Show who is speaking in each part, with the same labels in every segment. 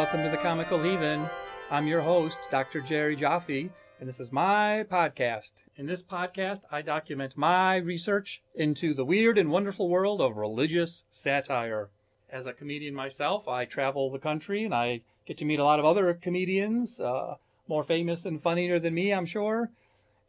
Speaker 1: welcome to the Comical Heathen. I'm your host, Dr. Jerry Jaffe, and this is my podcast. In this podcast, I document my research into the weird and wonderful world of religious satire. As a comedian myself, I travel the country and I get to meet a lot of other comedians, uh, more famous and funnier than me, I'm sure.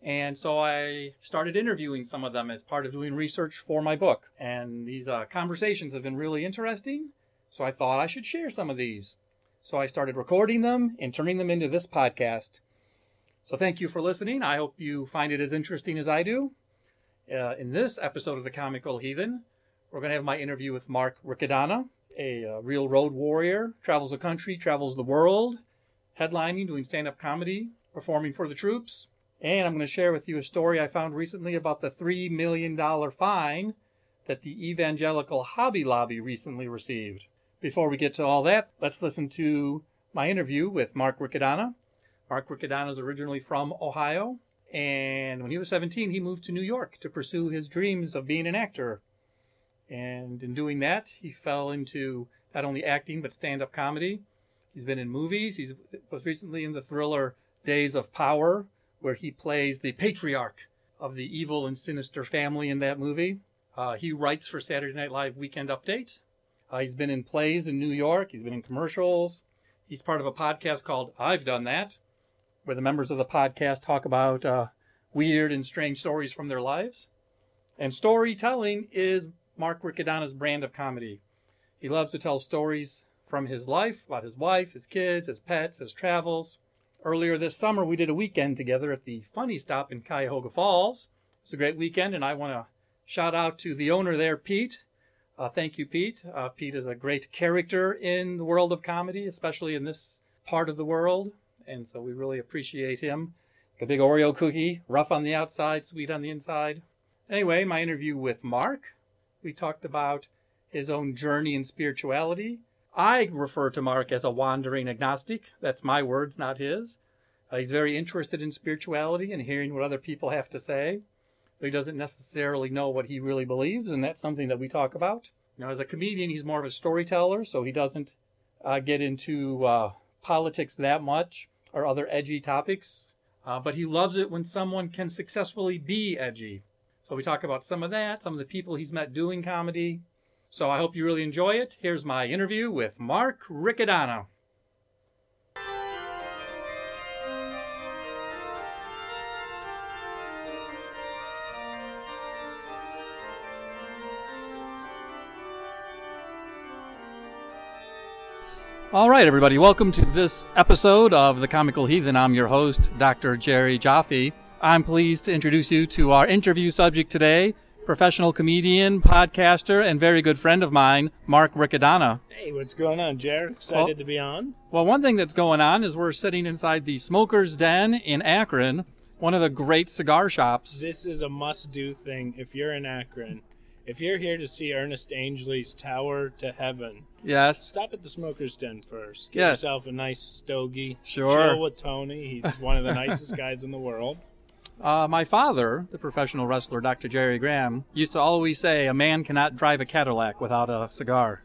Speaker 1: And so I started interviewing some of them as part of doing research for my book. And these uh, conversations have been really interesting. So I thought I should share some of these. So I started recording them and turning them into this podcast. So thank you for listening. I hope you find it as interesting as I do. Uh, in this episode of The Comical Heathen, we're going to have my interview with Mark Riccadonna, a uh, real road warrior, travels the country, travels the world, headlining, doing stand up comedy, performing for the troops. And I'm going to share with you a story I found recently about the $3 million fine that the Evangelical Hobby Lobby recently received. Before we get to all that, let's listen to my interview with Mark Riccadonna. Mark Riccadonna is originally from Ohio, and when he was 17, he moved to New York to pursue his dreams of being an actor. And in doing that, he fell into not only acting but stand up comedy. He's been in movies. He was recently in the thriller Days of Power where he plays the patriarch of the evil and sinister family in that movie. Uh, he writes for Saturday Night Live Weekend Update. Uh, he's been in plays in New York. He's been in commercials. He's part of a podcast called I've Done That, where the members of the podcast talk about uh, weird and strange stories from their lives. And storytelling is Mark Riccadonna's brand of comedy. He loves to tell stories from his life about his wife, his kids, his pets, his travels. Earlier this summer, we did a weekend together at the Funny Stop in Cuyahoga Falls. It was a great weekend, and I want to shout out to the owner there, Pete. Uh, thank you, Pete. Uh, Pete is a great character in the world of comedy, especially in this part of the world, and so we really appreciate him. The big Oreo cookie, rough on the outside, sweet on the inside. Anyway, my interview with Mark, we talked about his own journey in spirituality, I refer to Mark as a wandering agnostic. That's my words, not his. Uh, he's very interested in spirituality and hearing what other people have to say. He doesn't necessarily know what he really believes, and that's something that we talk about. You know, as a comedian, he's more of a storyteller, so he doesn't uh, get into uh, politics that much or other edgy topics. Uh, but he loves it when someone can successfully be edgy. So we talk about some of that, some of the people he's met doing comedy, so I hope you really enjoy it. Here's my interview with Mark Riccadonna. All right, everybody, welcome to this episode of The Comical Heathen. I'm your host, Dr. Jerry Jaffe. I'm pleased to introduce you to our interview subject today, professional comedian, podcaster, and very good friend of mine, Mark Riccadonna.
Speaker 2: Hey, what's going on, Jared? Excited well, to be on.
Speaker 1: Well, one thing that's going on is we're sitting inside the Smoker's Den in Akron, one of the great cigar shops.
Speaker 2: This is a must-do thing if you're in Akron. If you're here to see Ernest Angley's Tower to Heaven,
Speaker 1: yes,
Speaker 2: stop at the Smoker's Den first.
Speaker 1: Get yes.
Speaker 2: yourself a nice stogie.
Speaker 1: Sure.
Speaker 2: Chill with Tony. He's one of the nicest guys in the world.
Speaker 1: Uh, my father, the professional wrestler Dr. Jerry Graham, used to always say, "A man cannot drive a Cadillac without a cigar."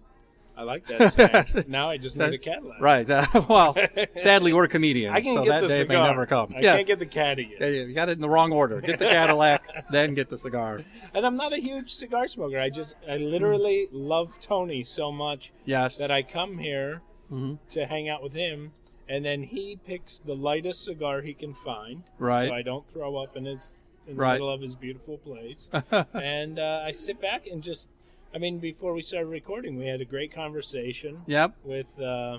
Speaker 2: I like that. now I just need a Cadillac.
Speaker 1: Right. Uh, well, sadly, we're comedians,
Speaker 2: I can
Speaker 1: so
Speaker 2: get
Speaker 1: that
Speaker 2: the
Speaker 1: day
Speaker 2: cigar.
Speaker 1: may never come.
Speaker 2: I
Speaker 1: yes.
Speaker 2: can't get the caddy yet.
Speaker 1: You got it in the wrong order. Get the Cadillac, then get the cigar.
Speaker 2: And I'm not a huge cigar smoker. I just, I literally love Tony so much
Speaker 1: yes.
Speaker 2: that I come here
Speaker 1: mm-hmm.
Speaker 2: to hang out with him and then he picks the lightest cigar he can find,
Speaker 1: right?
Speaker 2: So I don't throw up in his in the
Speaker 1: right.
Speaker 2: middle of his beautiful place. and uh, I sit back and just, I mean, before we started recording, we had a great conversation.
Speaker 1: Yep.
Speaker 2: With uh,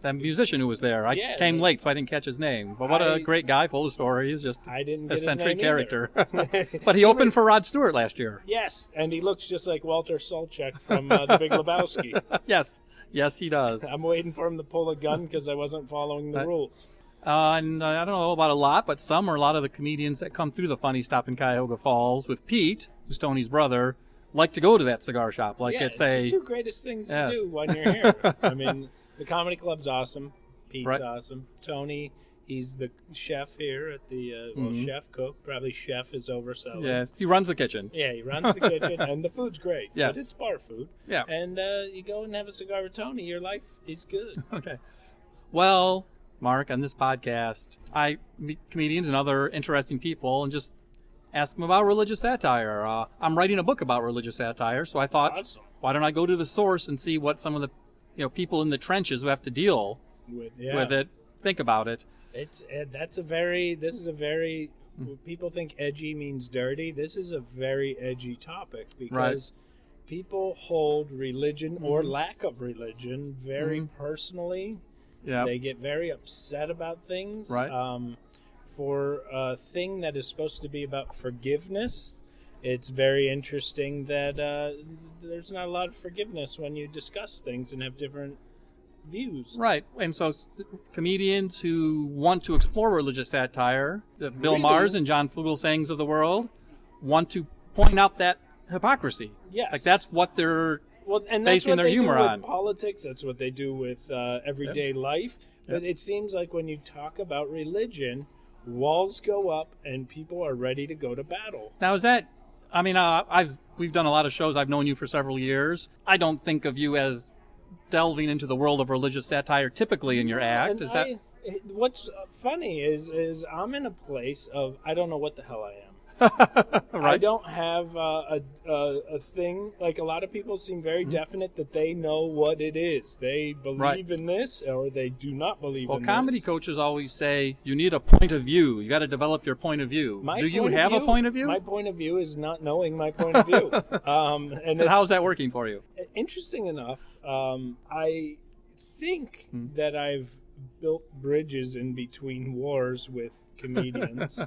Speaker 1: that musician who was there. I
Speaker 2: yeah,
Speaker 1: came late, so I didn't catch his name. But what
Speaker 2: I,
Speaker 1: a great guy, full of stories. Just
Speaker 2: I didn't
Speaker 1: eccentric character.
Speaker 2: but
Speaker 1: he opened for Rod Stewart last year.
Speaker 2: Yes, and he looks just like Walter Sobchak from uh, The Big Lebowski.
Speaker 1: yes, yes, he does.
Speaker 2: I'm waiting for him to pull a gun because I wasn't following the rules.
Speaker 1: Uh, and uh, I don't know about a lot, but some or a lot of the comedians that come through the funny stop in Cuyahoga Falls with Pete, who's Tony's brother, like to go to that cigar shop. Like
Speaker 2: yeah,
Speaker 1: it's,
Speaker 2: it's
Speaker 1: a
Speaker 2: the two greatest things
Speaker 1: yes.
Speaker 2: to do when you're here. I mean, the comedy club's awesome. Pete's
Speaker 1: right.
Speaker 2: awesome. Tony, he's the chef here at the uh, well,
Speaker 1: mm-hmm.
Speaker 2: chef cook. Probably chef is overselling.
Speaker 1: Yes, he runs the kitchen.
Speaker 2: Yeah, he runs the kitchen, and the food's great.
Speaker 1: Yes,
Speaker 2: it's bar food.
Speaker 1: Yeah,
Speaker 2: and uh, you go and have a cigar with Tony. Your life is good.
Speaker 1: okay. Well, Mark, on this podcast, I meet comedians and other interesting people and just ask them about religious satire. Uh, I'm writing a book about religious satire, so I thought,
Speaker 2: Awesome.
Speaker 1: why don't I go to the source and see what some of the you know people in the trenches who have to deal
Speaker 2: With, yeah.
Speaker 1: with it think about it.
Speaker 2: It's uh, that's a very this is a very
Speaker 1: Hmm.
Speaker 2: people think edgy means dirty. This is a very edgy topic because people hold religion or
Speaker 1: Mm-hmm.
Speaker 2: lack of religion very personally.
Speaker 1: Yeah.
Speaker 2: They get very upset about things.
Speaker 1: Right.
Speaker 2: Um, for a thing that is supposed to be about forgiveness, it's very interesting that uh, there's not a lot of forgiveness when you discuss things and have different views.
Speaker 1: Right, and so comedians who want to explore religious satire, the Bill
Speaker 2: Really?
Speaker 1: Maher's and John Fugelsang's of the world, want to point out that hypocrisy.
Speaker 2: Yes.
Speaker 1: like that's what they're
Speaker 2: Well, and that's what
Speaker 1: their
Speaker 2: they
Speaker 1: humor
Speaker 2: do with
Speaker 1: on.
Speaker 2: politics. That's what they do with uh, everyday life. But it seems like when you talk about religion, walls go up and people are ready to go to battle.
Speaker 1: now. Is that? I mean, uh, I've we've done a lot of shows. I've known you for several years. I don't think of you as delving into the world of religious satire typically in your act.
Speaker 2: And
Speaker 1: Is that
Speaker 2: what's funny is is I'm in a place of I don't know what the hell I am. I don't have uh, a, a a thing like a lot of people seem very
Speaker 1: Mm-hmm.
Speaker 2: definite that they know what it is. They believe
Speaker 1: Right.
Speaker 2: in this or they do not believe
Speaker 1: Well, comedy
Speaker 2: this.
Speaker 1: coaches always say you need a point of view. You got to develop your point of view.
Speaker 2: My
Speaker 1: Do you have a point of view?
Speaker 2: My point of view is not knowing my point of view. um, and
Speaker 1: how's that working for you?
Speaker 2: interesting enough, um, I think
Speaker 1: Hmm.
Speaker 2: that I've built bridges in between wars with comedians.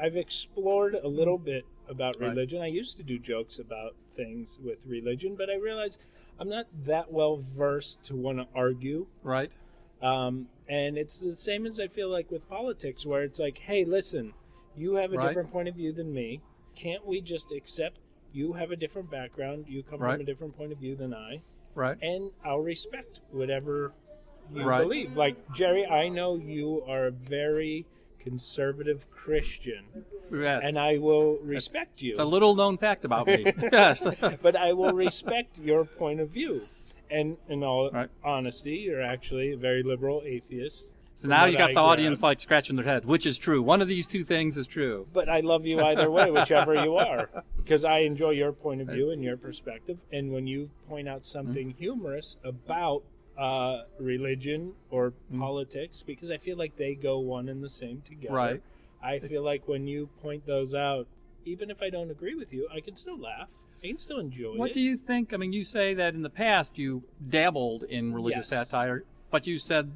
Speaker 2: I've explored a little bit about
Speaker 1: Right.
Speaker 2: religion. I used to do jokes about things with religion, but I realized I'm not that well versed to want to argue.
Speaker 1: Right.
Speaker 2: Um, and it's the same as I feel like with politics, where it's like, hey, listen, you have a
Speaker 1: Right.
Speaker 2: different point of view than me. Can't we just accept you have a different background, you come
Speaker 1: Right.
Speaker 2: from a different point of view than I,
Speaker 1: Right.
Speaker 2: and I'll respect whatever you
Speaker 1: Right.
Speaker 2: believe. Like, Jerry, I know you are a very conservative Christian,
Speaker 1: Yes.
Speaker 2: and I will respect you.
Speaker 1: It's a little known fact about me. yes.
Speaker 2: but I will respect your point of view. And in all
Speaker 1: Right.
Speaker 2: honesty, you're actually a very liberal atheist.
Speaker 1: So now you got
Speaker 2: I
Speaker 1: the audience like scratching their head. Which is true? One of these two things is true.
Speaker 2: But I love you either way, whichever you are, because I enjoy your point of view and your perspective. And when you point out something
Speaker 1: Mm-hmm.
Speaker 2: humorous about uh, religion or
Speaker 1: Mm-hmm.
Speaker 2: politics, because I feel like they go one and the same together.
Speaker 1: Right.
Speaker 2: I feel like when you point those out, even if I don't agree with you, I can still laugh. I can still enjoy it.
Speaker 1: What
Speaker 2: it.
Speaker 1: do you think? I mean, you say that in the past you dabbled in religious
Speaker 2: Yes.
Speaker 1: satire, but you said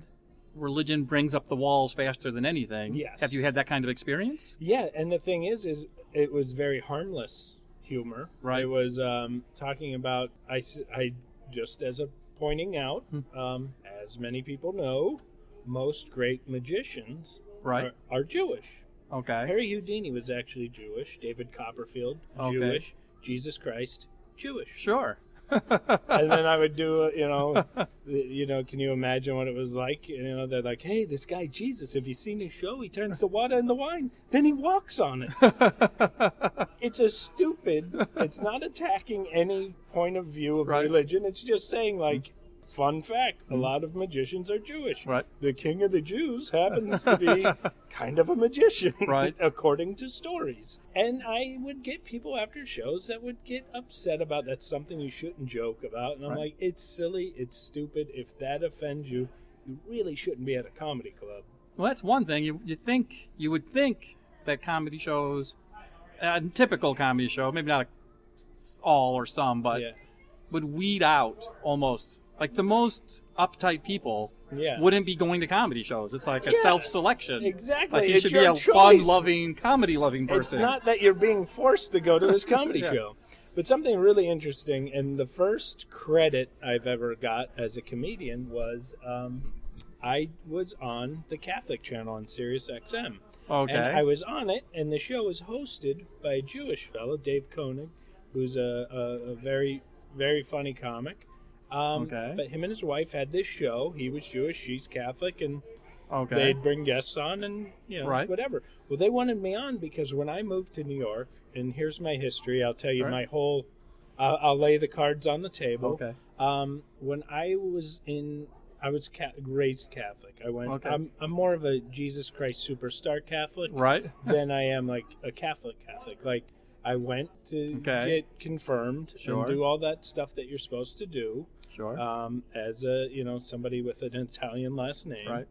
Speaker 1: religion brings up the walls faster than anything.
Speaker 2: Yes.
Speaker 1: Have you had that kind of experience?
Speaker 2: Yeah, and the thing is, is it was very harmless humor.
Speaker 1: Right.
Speaker 2: It was um, talking about I, I just as a pointing out,
Speaker 1: Hmm.
Speaker 2: um, as many people know, most great magicians
Speaker 1: Right.
Speaker 2: are, are Jewish.
Speaker 1: Okay.
Speaker 2: Harry Houdini was actually Jewish. David Copperfield,
Speaker 1: Okay.
Speaker 2: Jewish. Jesus Christ, Jewish.
Speaker 1: Sure.
Speaker 2: And then I would do, you know, you know, can you imagine what it was like? You know, they're like, "Hey, this guy Jesus, have you seen his show? He turns the water into wine, then he walks on it." it's a stupid. It's not attacking any point of view of
Speaker 1: Right.
Speaker 2: religion. It's just saying, like, fun fact: a hmm. lot of magicians are Jewish.
Speaker 1: Right.
Speaker 2: The king of the Jews happens to be kind of a magician,
Speaker 1: Right.
Speaker 2: according to stories. And I would get people after shows that would get upset about that's something you shouldn't joke about. And I'm
Speaker 1: Right.
Speaker 2: like, it's silly, it's stupid. If that offends you, you really shouldn't be at a comedy club.
Speaker 1: Well, that's one thing. You you think you would think that comedy shows, a typical comedy show, maybe not a, all or some, but
Speaker 2: yeah.
Speaker 1: would weed out almost like the most uptight people
Speaker 2: Yeah.
Speaker 1: wouldn't be going to comedy shows. It's like a
Speaker 2: Yeah,
Speaker 1: self-selection.
Speaker 2: exactly.
Speaker 1: Like you
Speaker 2: It's
Speaker 1: should be a
Speaker 2: choice.
Speaker 1: fun-loving, comedy-loving person.
Speaker 2: It's not that you're being forced to go to this comedy
Speaker 1: Yeah.
Speaker 2: show. But something really interesting, and the first credit I've ever got as a comedian was um, I was on the Catholic channel on Sirius XM.
Speaker 1: okay.
Speaker 2: And I was on it, and the show was hosted by a Jewish fellow, Dave Koenig, who's a, a, a very, very funny comic. Um,
Speaker 1: Okay.
Speaker 2: But him and his wife had this show. He was Jewish, she's Catholic, and
Speaker 1: okay.
Speaker 2: they'd bring guests on and you know
Speaker 1: Right.
Speaker 2: whatever. Well, they wanted me on because when I moved to New York, and here's my history. I'll tell you
Speaker 1: Right.
Speaker 2: my whole. I'll I'll lay the cards on the table.
Speaker 1: Okay.
Speaker 2: Um, when I was in I was ca- raised Catholic. I went.
Speaker 1: Okay.
Speaker 2: I'm I'm more of a Jesus Christ superstar Catholic
Speaker 1: Right.
Speaker 2: than I am like a Catholic Catholic. Like I went to
Speaker 1: Okay.
Speaker 2: get confirmed
Speaker 1: Sure.
Speaker 2: and do all that stuff that you're supposed to do
Speaker 1: Sure.
Speaker 2: um, as a you know somebody with an Italian last name.
Speaker 1: right.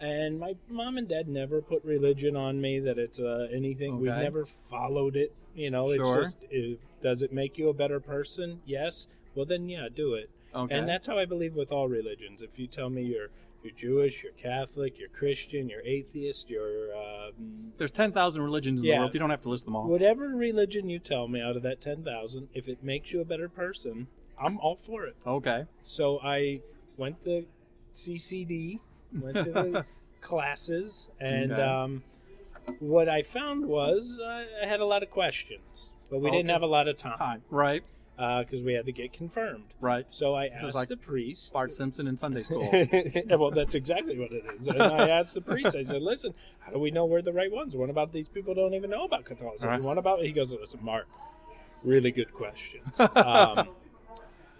Speaker 2: And my mom and dad never put religion on me that it's uh, anything. We've never followed it. You know,
Speaker 1: Sure.
Speaker 2: it's just if, does it make you a better person? Yes. Well, then yeah, do it.
Speaker 1: Okay.
Speaker 2: And that's how I believe with all religions. If you tell me you're you're Jewish, you're Catholic, you're Christian, you're atheist, you're um,
Speaker 1: There's 10,000 religions in
Speaker 2: Yeah.
Speaker 1: the world. You don't have to list them all.
Speaker 2: whatever religion you tell me out of that ten thousand, if it makes you a better person, I'm all for it.
Speaker 1: Okay.
Speaker 2: So I went to CCD, went to the classes, and
Speaker 1: Okay.
Speaker 2: um, what I found was I I had a lot of questions, but we didn't have a lot of time
Speaker 1: Hi. Right.
Speaker 2: because we had to get confirmed.
Speaker 1: Right.
Speaker 2: So I asked
Speaker 1: like
Speaker 2: the priest.
Speaker 1: Bart Simpson in Sunday school.
Speaker 2: well, that's exactly what it is. And I asked the priest. I said, "Listen, how do we know we're the right ones? What about these people don't even know about Catholicism?
Speaker 1: Right.
Speaker 2: What about?" He goes, "Listen, Mark, really good questions. Um,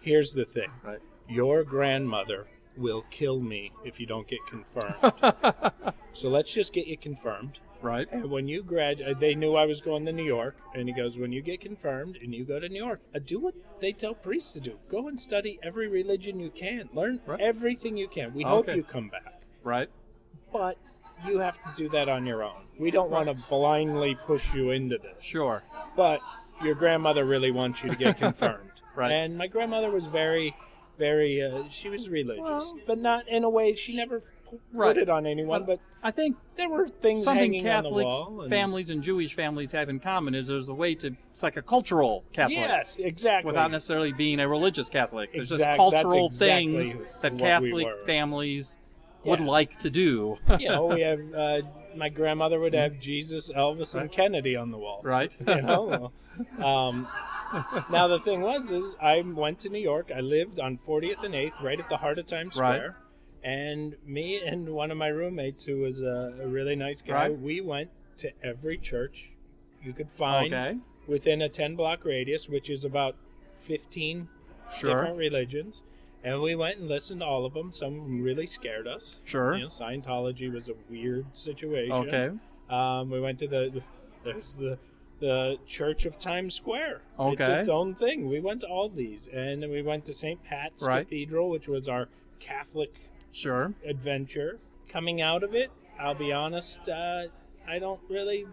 Speaker 2: here's the thing:
Speaker 1: right.
Speaker 2: your grandmother will kill me if you don't get confirmed. so let's just get you confirmed.
Speaker 1: Right.
Speaker 2: And when you graduate, they knew I was going to New York, and he goes, when you get confirmed and you go to New York, uh, do what they tell priests to do. Go and study every religion you can. Learn
Speaker 1: Right.
Speaker 2: everything you can. We hope you come back,
Speaker 1: Right.
Speaker 2: but you have to do that on your own. We don't want to blindly push you into this,
Speaker 1: Sure.
Speaker 2: but your grandmother really wants you to get confirmed.
Speaker 1: Right.
Speaker 2: And my grandmother was very, very. Uh, she was religious,
Speaker 1: Well-
Speaker 2: but not in a way. She never p-
Speaker 1: Right.
Speaker 2: put it on anyone. But
Speaker 1: I think
Speaker 2: there were things
Speaker 1: something
Speaker 2: hanging on the
Speaker 1: Catholic
Speaker 2: wall. and-
Speaker 1: families and Jewish families have in common is there's a way to it's like a cultural Catholic.
Speaker 2: Yes, exactly.
Speaker 1: Without necessarily being a religious Catholic. There's
Speaker 2: Exact-
Speaker 1: just cultural
Speaker 2: exactly
Speaker 1: things that
Speaker 2: we
Speaker 1: Catholic
Speaker 2: were.
Speaker 1: families would
Speaker 2: Yeah.
Speaker 1: like to do.
Speaker 2: you know, we have uh, my grandmother would have Jesus, Elvis, and Kennedy on the wall.
Speaker 1: right?
Speaker 2: You know. um, now the thing was, is I went to New York. I lived on 40th and 8th, right at the heart of Times Square. Right. And me and one of my roommates, who was a, a really nice guy,
Speaker 1: Right.
Speaker 2: we went to every church you could find
Speaker 1: okay.
Speaker 2: within a 10 block radius, which is about 15
Speaker 1: Sure.
Speaker 2: different religions. And we went and listened to all of them. Some of them really scared us.
Speaker 1: Sure.
Speaker 2: You know, Scientology was a weird situation.
Speaker 1: Okay.
Speaker 2: Um, we went to the there's the the Church of Times Square. It's
Speaker 1: Okay.
Speaker 2: its its own thing. We went to all these, and we went to St. Pat's
Speaker 1: Right.
Speaker 2: Cathedral, which was our Catholic
Speaker 1: Sure.
Speaker 2: adventure. Coming out of it, I'll be honest, uh, I don't really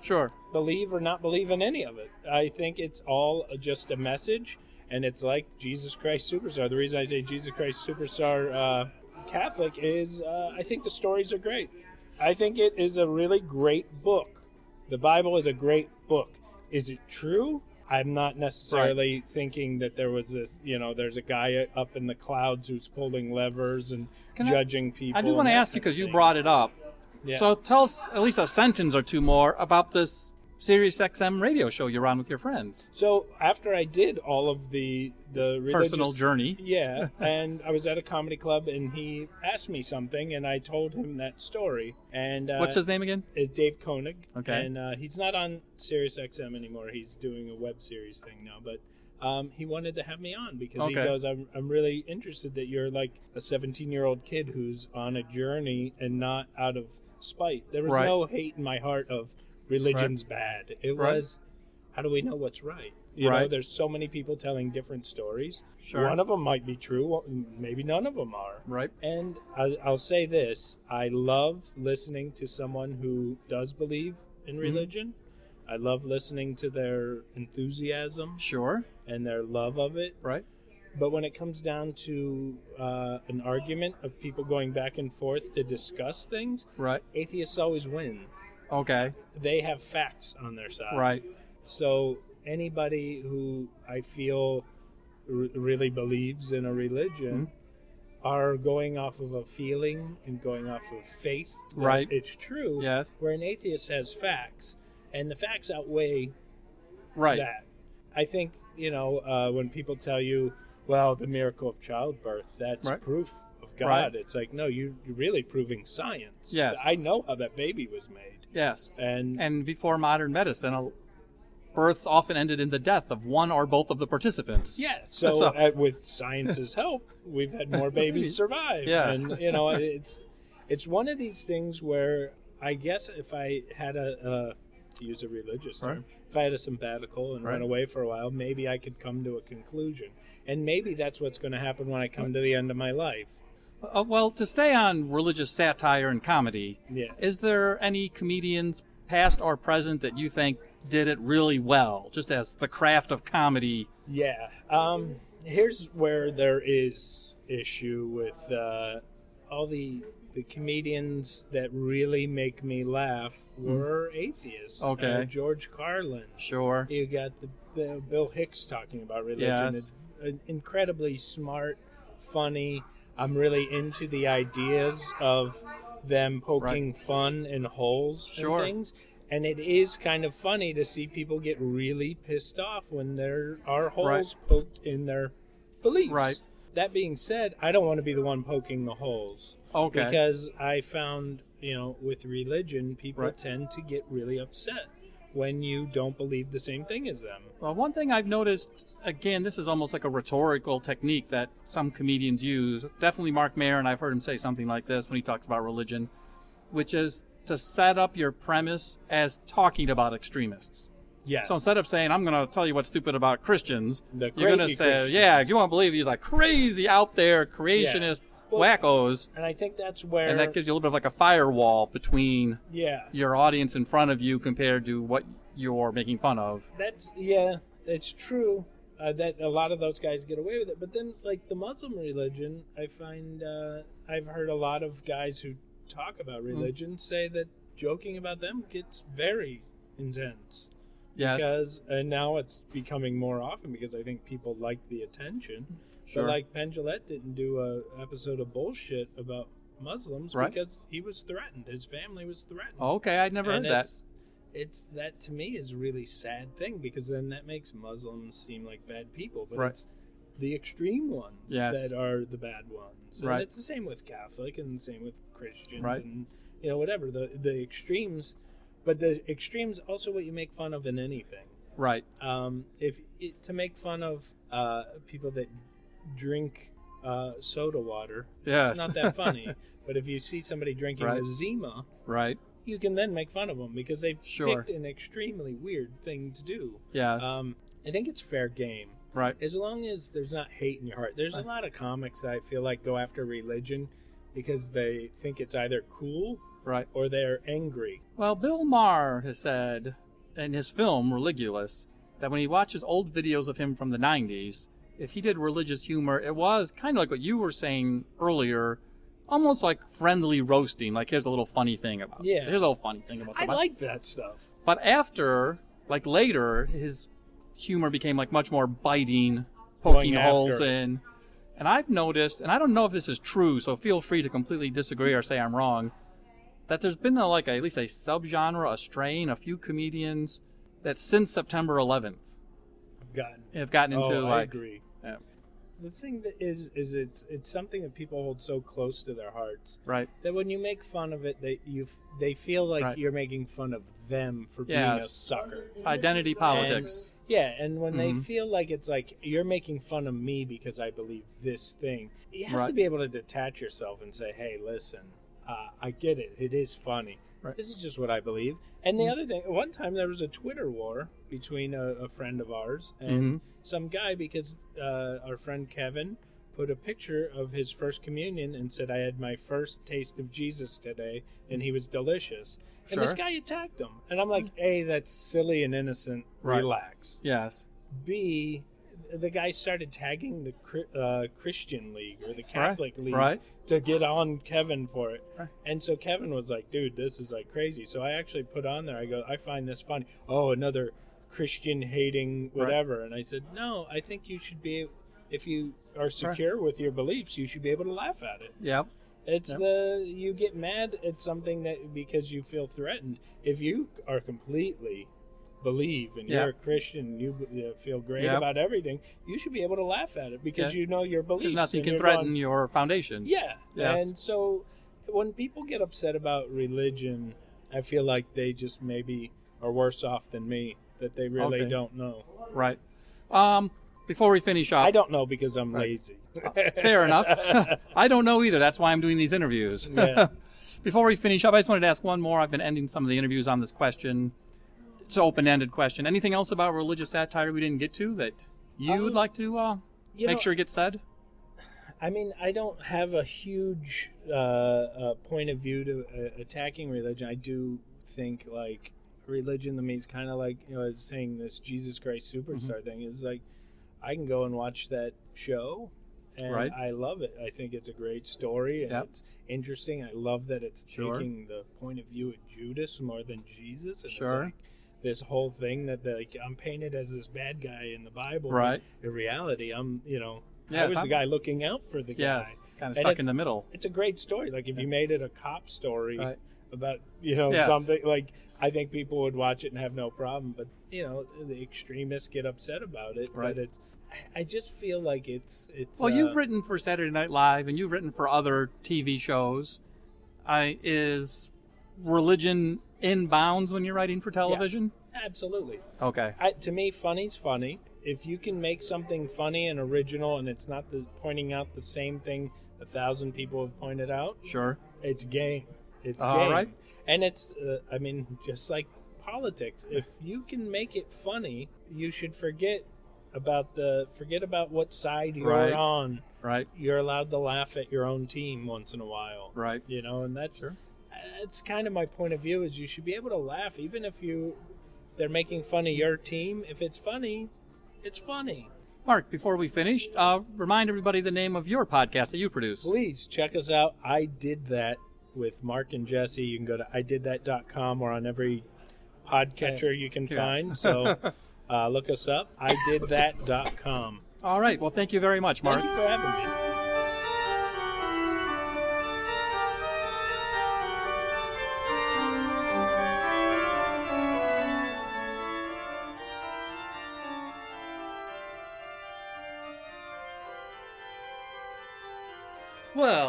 Speaker 1: Sure.
Speaker 2: believe or not believe in any of it. I think it's all just a message, and it's like Jesus Christ Superstar. The reason I say Jesus Christ Superstar uh, Catholic is uh, I think the stories are great. I think it is a really great book. The Bible is a great book. Is it true? I'm not necessarily thinking that there was this, you know, there's a guy up in the clouds who's pulling levers and
Speaker 1: Can I-
Speaker 2: judging people.
Speaker 1: I do want to ask you because you brought it up.
Speaker 2: Yeah.
Speaker 1: So tell us at least a sentence or two more about this Sirius XM radio show you're on with your friends.
Speaker 2: So after I did all of the the
Speaker 1: Personal journey.
Speaker 2: yeah, and I was at a comedy club, and he asked me something, and I told him that story. And uh,
Speaker 1: What's his name again?
Speaker 2: is Dave Koenig.
Speaker 1: Okay.
Speaker 2: and uh, he's not on Sirius XM anymore. He's doing a web series thing now, but. Um, he wanted to have me on because he goes, I'm, I'm really interested that you're like a 17 year old kid who's on a journey and not out of spite. There was
Speaker 1: Right.
Speaker 2: no hate in my heart of religion's bad. It
Speaker 1: Right.
Speaker 2: was, how do we know what's right? You know,
Speaker 1: Right.
Speaker 2: there's so many people telling different stories.
Speaker 1: Sure.
Speaker 2: One of them might be true, maybe none of them are.
Speaker 1: Right.
Speaker 2: And I, I'll say this I love listening to someone who does believe in
Speaker 1: Mm-hmm.
Speaker 2: religion. I love listening to their enthusiasm
Speaker 1: Sure.
Speaker 2: and their love of it.
Speaker 1: Right.
Speaker 2: But when it comes down to uh, an argument of people going back and forth to discuss things,
Speaker 1: Right.
Speaker 2: atheists always win.
Speaker 1: Okay.
Speaker 2: They have facts on their side.
Speaker 1: Right.
Speaker 2: So anybody who I feel r- really believes in a religion
Speaker 1: Mm-hmm.
Speaker 2: are going off of a feeling and going off of faith.
Speaker 1: Right.
Speaker 2: It's true.
Speaker 1: Yes.
Speaker 2: Where an atheist has facts, and the facts outweigh
Speaker 1: Right.
Speaker 2: that. I think you know uh, when people tell you, "Well, the miracle of childbirth," that's
Speaker 1: Right.
Speaker 2: proof of God.
Speaker 1: Right.
Speaker 2: It's like, no, you, you're really proving science.
Speaker 1: Yes.
Speaker 2: I know how that baby was made,
Speaker 1: Yes.
Speaker 2: and
Speaker 1: And before modern medicine, a- births often ended in the death of one or both of the participants.
Speaker 2: Yeah. So,
Speaker 1: So-
Speaker 2: uh, with science's help, we've had more babies survive.
Speaker 1: Yes.
Speaker 2: And you know, it's it's one of these things where I guess if I had a uh, to use a religious term,
Speaker 1: Right.
Speaker 2: if I had a sabbatical and
Speaker 1: Right.
Speaker 2: run away for a while, maybe I could come to a conclusion. And maybe that's what's going to happen when I come to the end of my life.
Speaker 1: Uh, well, to stay on religious satire and comedy,
Speaker 2: Yeah.
Speaker 1: is there any comedians, past or present, that you think did it really well, just as the craft of comedy?
Speaker 2: Yeah. Um, here's where there is issue with uh, all the the comedians that really make me laugh were atheists.
Speaker 1: Hmm. Okay.
Speaker 2: Uh, George Carlin.
Speaker 1: Sure.
Speaker 2: You got the, the Bill Hicks talking about religion.
Speaker 1: Yes.
Speaker 2: It's incredibly smart, funny. I'm really into the ideas of them poking fun in holes
Speaker 1: Sure.
Speaker 2: and things. And it is kind of funny to see people get really pissed off when there are holes
Speaker 1: Right.
Speaker 2: poked in their beliefs.
Speaker 1: Right.
Speaker 2: That being said, I don't want to be the one poking the holes.
Speaker 1: Okay.
Speaker 2: Because I found, you know, with religion, people
Speaker 1: Right.
Speaker 2: tend to get really upset when you don't believe the same thing as them.
Speaker 1: Well, one thing I've noticed, again, this is almost like a rhetorical technique that some comedians use. Definitely Marc Maron, I've heard him say something like this when he talks about religion, which is to set up your premise as talking about extremists.
Speaker 2: Yes.
Speaker 1: So instead of saying, I'm going to tell you what's stupid about Christians, you're going to say,
Speaker 2: Christians.
Speaker 1: yeah, you won't believe these like crazy out there creationist
Speaker 2: Well-
Speaker 1: wackos.
Speaker 2: and I think that's where
Speaker 1: And that gives you a little bit of like a firewall between
Speaker 2: yeah,
Speaker 1: your audience in front of you compared to what you're making fun of.
Speaker 2: that's yeah, it's true uh, that a lot of those guys get away with it. But then, like the Muslim religion, I find uh, I've heard a lot of guys who talk about religion say that joking about them gets very intense.
Speaker 1: Yes.
Speaker 2: because and now it's becoming more often because I think people like the attention.
Speaker 1: Sure.
Speaker 2: But like Penn Jillette didn't do a episode of bullshit about Muslims
Speaker 1: Right.
Speaker 2: because he was threatened. His family was threatened.
Speaker 1: okay, I'd never
Speaker 2: and
Speaker 1: heard that.
Speaker 2: it's, that to me is a really sad thing because then that makes Muslims seem like bad people, but
Speaker 1: Right.
Speaker 2: it's the extreme ones
Speaker 1: Yes.
Speaker 2: that are the bad ones. And
Speaker 1: Right.
Speaker 2: it's the same with Catholic and the same with Christians
Speaker 1: Right.
Speaker 2: and you know whatever the the extremes. But the extremes also what you make fun of in anything
Speaker 1: Right.
Speaker 2: um, if it, to make fun of uh, people that drink uh, soda water,
Speaker 1: Yeah,
Speaker 2: it's not that funny. but if you see somebody drinking
Speaker 1: Right.
Speaker 2: a Zima,
Speaker 1: Right.
Speaker 2: you can then make fun of them because they've
Speaker 1: Sure.
Speaker 2: picked an extremely weird thing to do.
Speaker 1: Yes.
Speaker 2: Um, I think it's fair game.
Speaker 1: right.
Speaker 2: As long as there's not hate in your heart. There's a lot of comics I feel like go after religion because they think it's either cool
Speaker 1: Right.
Speaker 2: or they're angry.
Speaker 1: Well, Bill Maher has said in his film Religulous that when he watches old videos of him from the 90s, if he did religious humor, it was kind of like what you were saying earlier, almost like friendly roasting. Like, here's a little funny thing about
Speaker 2: Yeah.
Speaker 1: Here's a little funny thing about
Speaker 2: I like that stuff.
Speaker 1: But after, like later, his humor became like much more biting, poking
Speaker 2: Going
Speaker 1: holes
Speaker 2: after.
Speaker 1: in. And I've noticed, and I don't know if this is true, so feel free to completely disagree or say I'm wrong, that there's been a, like a, at least a subgenre, a strain, a few comedians that since September 11th
Speaker 2: I've gotten.
Speaker 1: have gotten into
Speaker 2: oh, I agree.
Speaker 1: Yeah.
Speaker 2: The thing that is is it's it's something that people hold so close to their hearts
Speaker 1: right,
Speaker 2: that when you make fun of it, they you they feel like
Speaker 1: Right.
Speaker 2: you're making fun of them for being a sucker.
Speaker 1: identity politics.
Speaker 2: Yeah, and when they
Speaker 1: Mhm.
Speaker 2: feel like it's like you're making fun of me because I believe this thing, you have to be able to detach yourself and say, "Hey, listen, uh, I get it. It is funny.
Speaker 1: Right.
Speaker 2: This is just what I believe." And the other thing, one time there was a Twitter war between a, a friend of ours and
Speaker 1: Mhm.
Speaker 2: some guy because uh, our friend Kevin put a picture of his first communion and said, "I had my first taste of Jesus today, and he was delicious." Sure. And this guy attacked him, and I'm like, "A, that's silly and innocent.
Speaker 1: Right.
Speaker 2: Relax."
Speaker 1: yes,
Speaker 2: B, the guy started tagging the uh, Christian League or the Catholic League
Speaker 1: right.
Speaker 2: to get on Kevin for it.
Speaker 1: Right.
Speaker 2: And so Kevin was like, dude, this is like crazy. So I actually put on there, I go, I find this funny. Oh, another Christian hating whatever. And I said, no, I think you should be, if you are secure with your beliefs, you should be able to laugh at it.
Speaker 1: Yep,
Speaker 2: It's
Speaker 1: Yep.
Speaker 2: the, you get mad at something that because you feel threatened. If you are completely believe and
Speaker 1: Yeah.
Speaker 2: you're a Christian, and you feel great about everything, you should be able to laugh at it because
Speaker 1: Yeah.
Speaker 2: you know your beliefs.
Speaker 1: nothing can threaten
Speaker 2: going,
Speaker 1: your foundation.
Speaker 2: yeah.
Speaker 1: Yes.
Speaker 2: And so when people get upset about religion, I feel like they just maybe are worse off than me that they really
Speaker 1: Okay.
Speaker 2: don't know.
Speaker 1: Right. Um, before we finish up,
Speaker 2: I don't know because I'm lazy.
Speaker 1: fair enough. I don't know either. That's why I'm doing these interviews.
Speaker 2: Yeah.
Speaker 1: Before we finish up, I just wanted to ask one more. I've been ending some of the interviews on this question. It's an open-ended question. Anything else about religious satire we didn't get to that you would
Speaker 2: Um,
Speaker 1: like to uh, make
Speaker 2: know-
Speaker 1: sure gets said?
Speaker 2: I mean, I don't have a huge uh, uh, point of view to uh, attacking religion. I do think like religion to me is kind of like you know saying this Jesus Christ superstar
Speaker 1: Mm-hmm.
Speaker 2: thing is like I can go and watch that show. And
Speaker 1: Right.
Speaker 2: I love it. I think it's a great story and
Speaker 1: Yep.
Speaker 2: it's interesting. I love that it's
Speaker 1: Sure.
Speaker 2: taking the point of view of Judas more than Jesus. And
Speaker 1: Sure.
Speaker 2: like this whole thing that like I'm painted as this bad guy in the Bible.
Speaker 1: Right.
Speaker 2: In reality, I'm you know I was the guy looking out for the guy.
Speaker 1: Yes, kind of
Speaker 2: And
Speaker 1: stuck in the middle.
Speaker 2: It's a great story. Like if you made it a cop story
Speaker 1: Right.
Speaker 2: about you know
Speaker 1: Yes.
Speaker 2: something like I think people would watch it and have no problem. But you know the extremists get upset about it.
Speaker 1: Right.
Speaker 2: But it's I- I just feel like it's it's.
Speaker 1: Well,
Speaker 2: uh,
Speaker 1: you've written for Saturday Night Live and you've written for other TV shows. I is religion in bounds when you're writing for television?
Speaker 2: absolutely.
Speaker 1: Okay.
Speaker 2: I, to me, funny's funny. If you can make something funny and original, and it's not the pointing out the same thing a thousand people have pointed out,
Speaker 1: Sure.
Speaker 2: it's game. It's
Speaker 1: All
Speaker 2: game.
Speaker 1: right.
Speaker 2: And it's, uh, I mean, just like politics. If you can make it funny, you should forget about the forget about what side you're
Speaker 1: Right.
Speaker 2: on.
Speaker 1: Right.
Speaker 2: You're allowed to laugh at your own team once in a while.
Speaker 1: Right.
Speaker 2: You know, and that's
Speaker 1: Sure.
Speaker 2: That's kind of my point of view. Is you should be able to laugh even if you they're making fun of your team. If it's funny, it's funny.
Speaker 1: Mark, before we finish, uh, remind everybody the name of your podcast that you produce.
Speaker 2: please check us out. I did that with Mark and Jesse. You can go to i did ididthat.com or on every podcatcher you can
Speaker 1: Yeah.
Speaker 2: find. So uh, look us up. i did ididthat.com.
Speaker 1: All right. Well, thank you very much, Mark.
Speaker 2: Thank you for having me.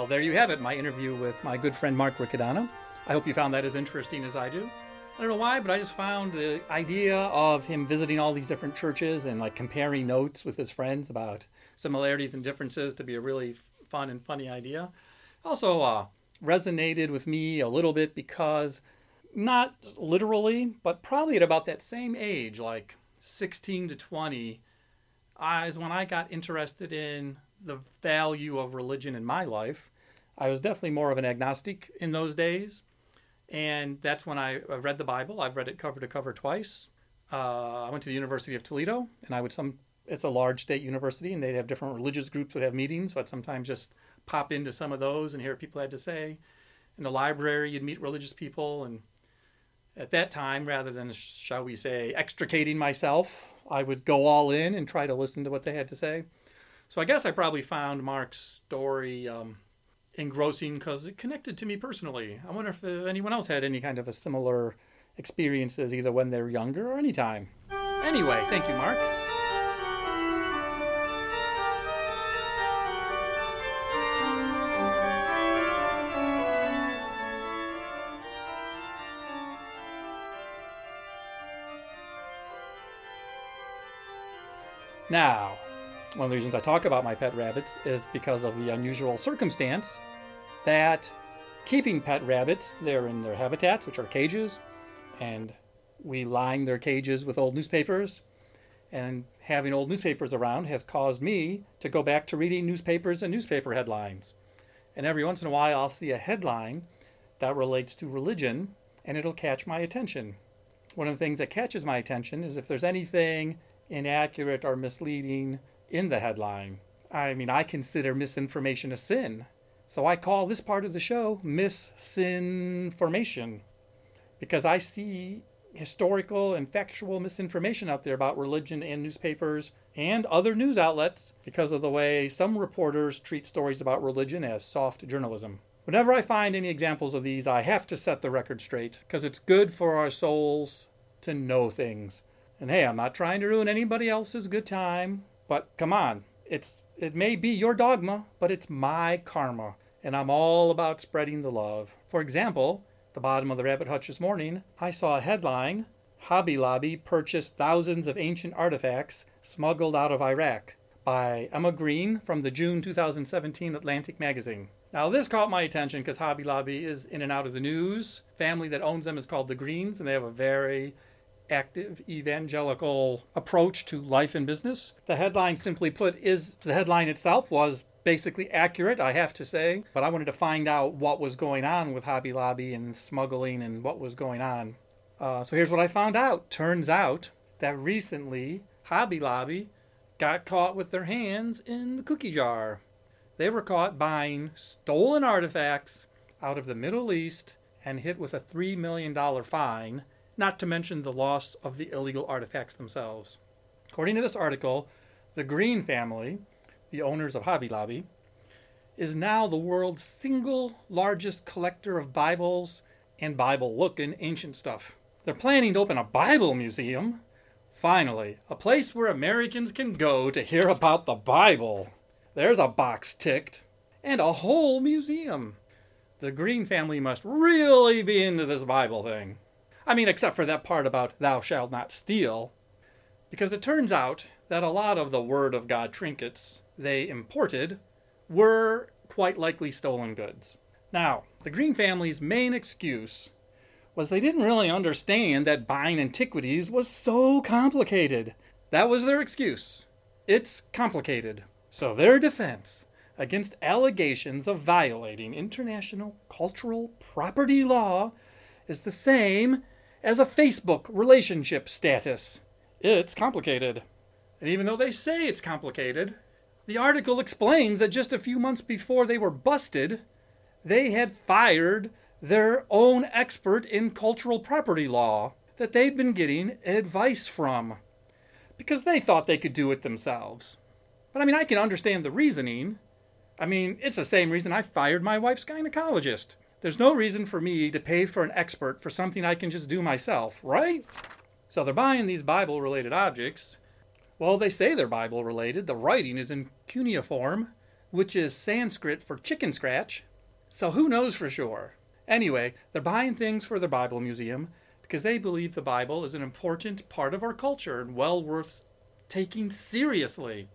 Speaker 1: Well, there you have it, my interview with my good friend Mark Riccadonna. I hope you found that as interesting as I do. I don't know why, but I just found the idea of him visiting all these different churches and like comparing notes with his friends about similarities and differences to be a really fun and funny idea. Also, uh, resonated with me a little bit because not literally, but probably at about that same age, like 16 to 20, I, is when I got interested in the value of religion in my life. I was definitely more of an agnostic in those days. And that's when I read the Bible. I've read it cover to cover twice. Uh, I went to the University of Toledo, and I would some. It's a large state university, and they'd have different religious groups would have meetings. So I'd sometimes just pop into some of those and hear what people had to say. In the library, you'd meet religious people, and at that time, rather than shall we say extricating myself, I would go all in and try to listen to what they had to say. So I guess I probably found Mark's story um, engrossing because it connected to me personally. I wonder if uh, anyone else had any kind of a similar experiences, either when they're younger or anytime. Anyway, thank you, Mark. Now, one of the reasons I talk about my pet rabbits is because of the unusual circumstance that keeping pet rabbits, they're in their habitats, which are cages, and we line their cages with old newspapers. And having old newspapers around has caused me to go back to reading newspapers and newspaper headlines. And every once in a while, I'll see a headline that relates to religion, and it'll catch my attention. One of the things that catches my attention is if there's anything inaccurate or misleading in the headline. I mean, I consider misinformation a sin. So I call this part of the show Missinformation because I see historical and factual misinformation out there about religion in newspapers and other news outlets because of the way some reporters treat stories about religion as soft journalism. Whenever I find any examples of these, I have to set the record straight because it's good for our souls to know things. And hey, I'm not trying to ruin anybody else's good time, but come on. It's it may be your dogma, but it's my karma, and I'm all about spreading the love. For example, the bottom of the rabbit hutch this morning, I saw a headline, Hobby Lobby purchased thousands of ancient artifacts smuggled out of Iraq by Emma Green from the June 2017 Atlantic magazine. Now, this caught my attention because Hobby Lobby is in and out of the news. Family that owns them is called the Greens, and they have a very active evangelical approach to life and business. The headline, simply put, is the headline itself was basically accurate, I have to say, but I wanted to find out what was going on with Hobby Lobby and smuggling and what was going on. Uh, so here's what I found out. Turns out that recently Hobby Lobby got caught with their hands in the cookie jar. They were caught buying stolen artifacts out of the Middle East and hit with a $3 million fine, not to mention the loss of the illegal artifacts themselves. According to this article, the Green family, the owners of Hobby Lobby, is now the world's single largest collector of Bibles and Bible looking ancient stuff. They're planning to open a Bible museum. Finally, a place where Americans can go to hear about the Bible. There's a box ticked. And a whole museum. The Green family must really be into this Bible thing. I mean, except for that part about thou shalt not steal. Because it turns out that a lot of the Word of God trinkets they imported were quite likely stolen goods. Now, the Green family's main excuse was they didn't really understand that buying antiquities was so complicated. That was their excuse. It's complicated. So their defense against allegations of violating international cultural property law is the same as a Facebook relationship status. It's complicated. And even though they say it's complicated, the article explains that just a few months before they were busted, they had fired their own expert in cultural property law that they'd been getting advice from because they thought they could do it themselves. But I mean, I can understand the reasoning. I mean, it's the same reason I fired my wife's gynecologist. There's no reason for me to pay for an expert for something I can just do myself, right? So they're buying these Bible related objects well, they say they're Bible related. The writing is in cuneiform, which is Sanskrit for chicken scratch. So who knows for sure? Anyway, they're buying things for their Bible museum because they believe the Bible is an important part of our culture and well worth taking seriously.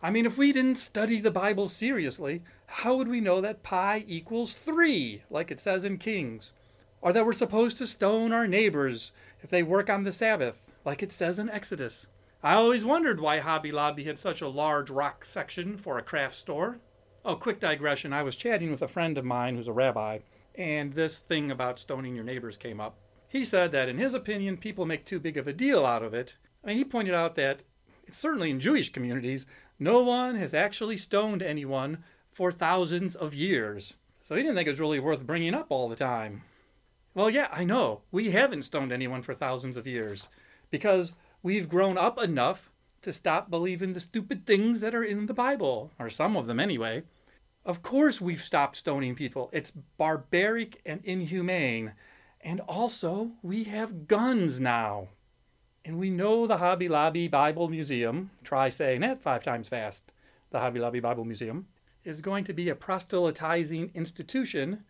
Speaker 1: I mean, if we didn't study the Bible seriously, how would we know that pi equals 3, like it says in Kings? Or that we're supposed to stone our neighbors if they work on the Sabbath, like it says in Exodus? I always wondered why Hobby Lobby had such a large rock section for a craft store. Oh, quick digression. I was chatting with a friend of mine who's a rabbi, and this thing about stoning your neighbors came up. He said that, in his opinion, people make too big of a deal out of it. I mean, he pointed out that, certainly in Jewish communities, no one has actually stoned anyone for thousands of years. So he didn't think it was really worth bringing up all the time. Well, yeah, I know. We haven't stoned anyone for thousands of years. Because we've grown up enough to stop believing the stupid things that are in the Bible, or some of them anyway. Of course, we've stopped stoning people. It's barbaric and inhumane. And also, we have guns now. And we know the Hobby Lobby Bible Museum, try saying that five times fast, the Hobby Lobby Bible Museum, is going to be a proselytizing institution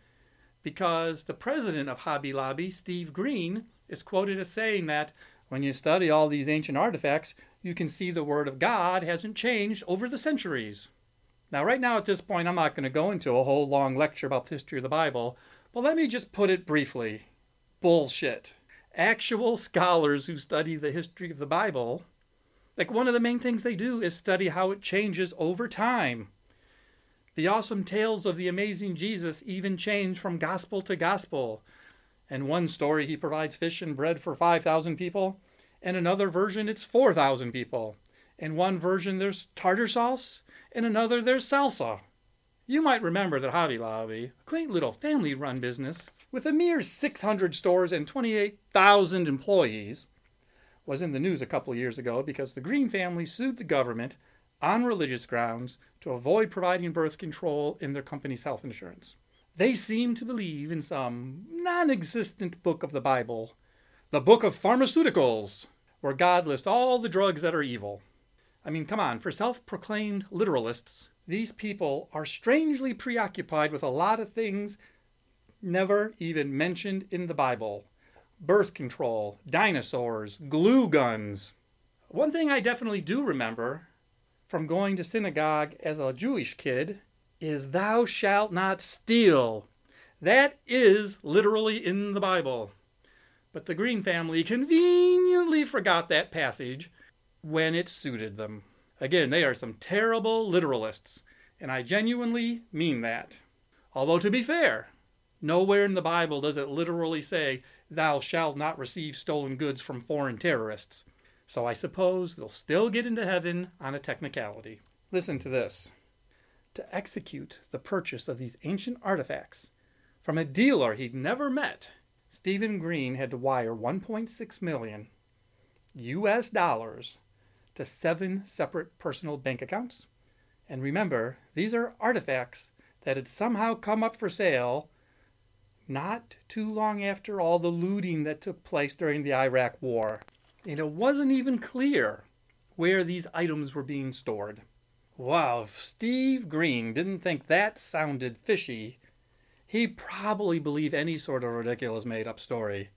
Speaker 1: because the president of Hobby Lobby, Steve Green, is quoted as saying that when you study all these ancient artifacts, you can see the Word of God hasn't changed over the centuries. Now, right now, at this point, I'm not going to go into a whole long lecture about the history of the Bible, but let me just put it briefly bullshit. Actual scholars who study the history of the Bible, like one of the main things they do is study how it changes over time. The awesome tales of the amazing Jesus even change from gospel to gospel. In one story, he provides fish and bread for 5,000 people. In another version, it's 4,000 people. In one version, there's tartar sauce. In another, there's salsa. You might remember that Hobby Lobby, a quaint little family run business with a mere 600 stores and 28,000 employees, was in the news a couple of years ago because the Green family sued the government on religious grounds to avoid providing birth control in their company's health insurance. They seem to believe in some non existent book of the Bible, the book of pharmaceuticals, where God lists all the drugs that are evil. I mean, come on, for self proclaimed literalists, these people are strangely preoccupied with a lot of things never even mentioned in the Bible. birth control, dinosaurs, glue guns. One thing I definitely do remember from going to synagogue as a Jewish kid is thou shalt not steal. That is literally in the Bible. But the Green family conveniently forgot that passage when it suited them. Again, they are some terrible literalists, and I genuinely mean that. Although, to be fair, nowhere in the Bible does it literally say, Thou shalt not receive stolen goods from foreign terrorists. So I suppose they'll still get into heaven on a technicality. Listen to this. To execute the purchase of these ancient artifacts from a dealer he'd never met, Stephen Green had to wire 1.6 million US dollars to seven separate personal bank accounts. And remember, these are artifacts that had somehow come up for sale not too long after all the looting that took place during the Iraq War. And it wasn't even clear where these items were being stored. Wow, Steve Green didn't think that sounded fishy, he'd probably believe any sort of ridiculous made up story.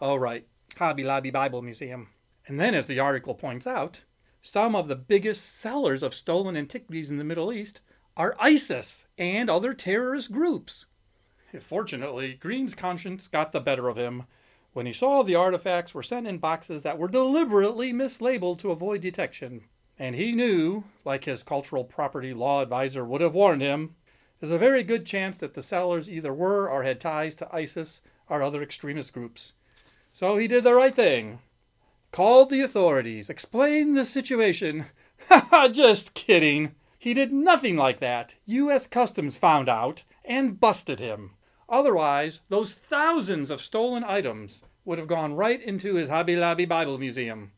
Speaker 1: Oh, right, Hobby Lobby Bible Museum. And then, as the article points out, some of the biggest sellers of stolen antiquities in the Middle East are ISIS and other terrorist groups. Fortunately, Green's conscience got the better of him when he saw the artifacts were sent in boxes that were deliberately mislabeled to avoid detection. And he knew, like his cultural property law advisor would have warned him, there's a very good chance that the sellers either were or had ties to ISIS or other extremist groups. So he did the right thing. Called the authorities, explained the situation. Ha just kidding. He did nothing like that. U.S. Customs found out and busted him. Otherwise, those thousands of stolen items would have gone right into his Hobby Lobby Bible Museum.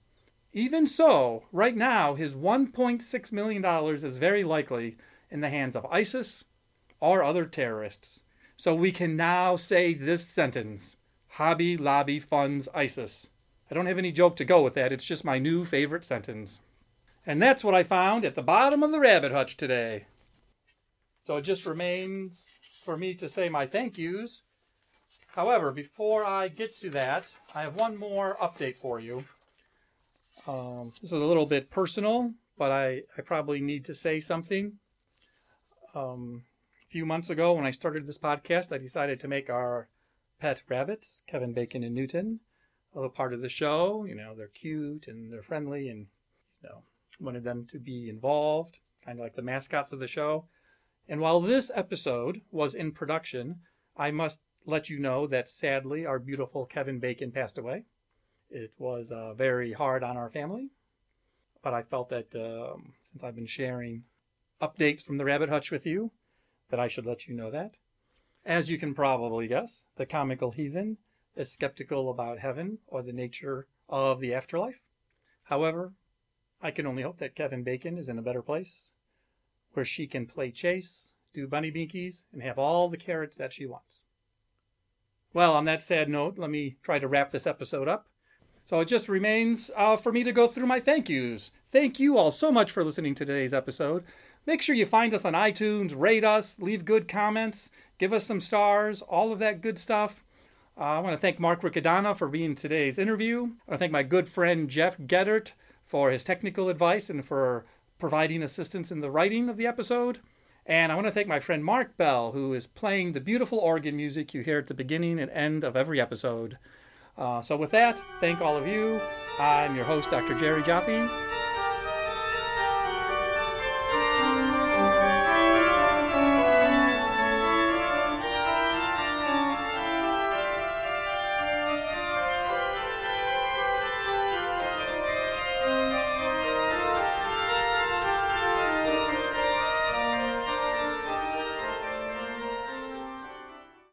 Speaker 1: Even so, right now, his $1.6 million is very likely in the hands of ISIS or other terrorists. So we can now say this sentence Hobby Lobby funds ISIS. I don't have any joke to go with that, it's just my new favorite sentence. And that's what I found at the bottom of the rabbit hutch today. So it just remains for me to say my thank yous. However, before I get to that, I have one more update for you. Um, this is a little bit personal, but I, I probably need to say something. Um, a few months ago, when I started this podcast, I decided to make our pet rabbits, Kevin Bacon and Newton, a little part of the show. You know, they're cute and they're friendly, and you know, wanted them to be involved, kind of like the mascots of the show. And while this episode was in production, I must let you know that sadly our beautiful Kevin Bacon passed away. It was uh, very hard on our family, but I felt that um, since I've been sharing updates from the Rabbit Hutch with you, that I should let you know that. As you can probably guess, the comical heathen is skeptical about heaven or the nature of the afterlife. However, I can only hope that Kevin Bacon is in a better place where she can play chase, do bunny binkies, and have all the carrots that she wants. Well, on that sad note, let me try to wrap this episode up. So it just remains uh, for me to go through my thank yous. Thank you all so much for listening to today's episode. Make sure you find us on iTunes, rate us, leave good comments, give us some stars, all of that good stuff. Uh, I want to thank Mark Riccadonna for being today's interview. I want to thank my good friend Jeff Gedert for his technical advice and for providing assistance in the writing of the episode. And I want to thank my friend Mark Bell, who is playing the beautiful organ music you hear at the beginning and end of every episode. Uh, so, with that, thank all of you. I'm your host, Dr. Jerry Jaffe.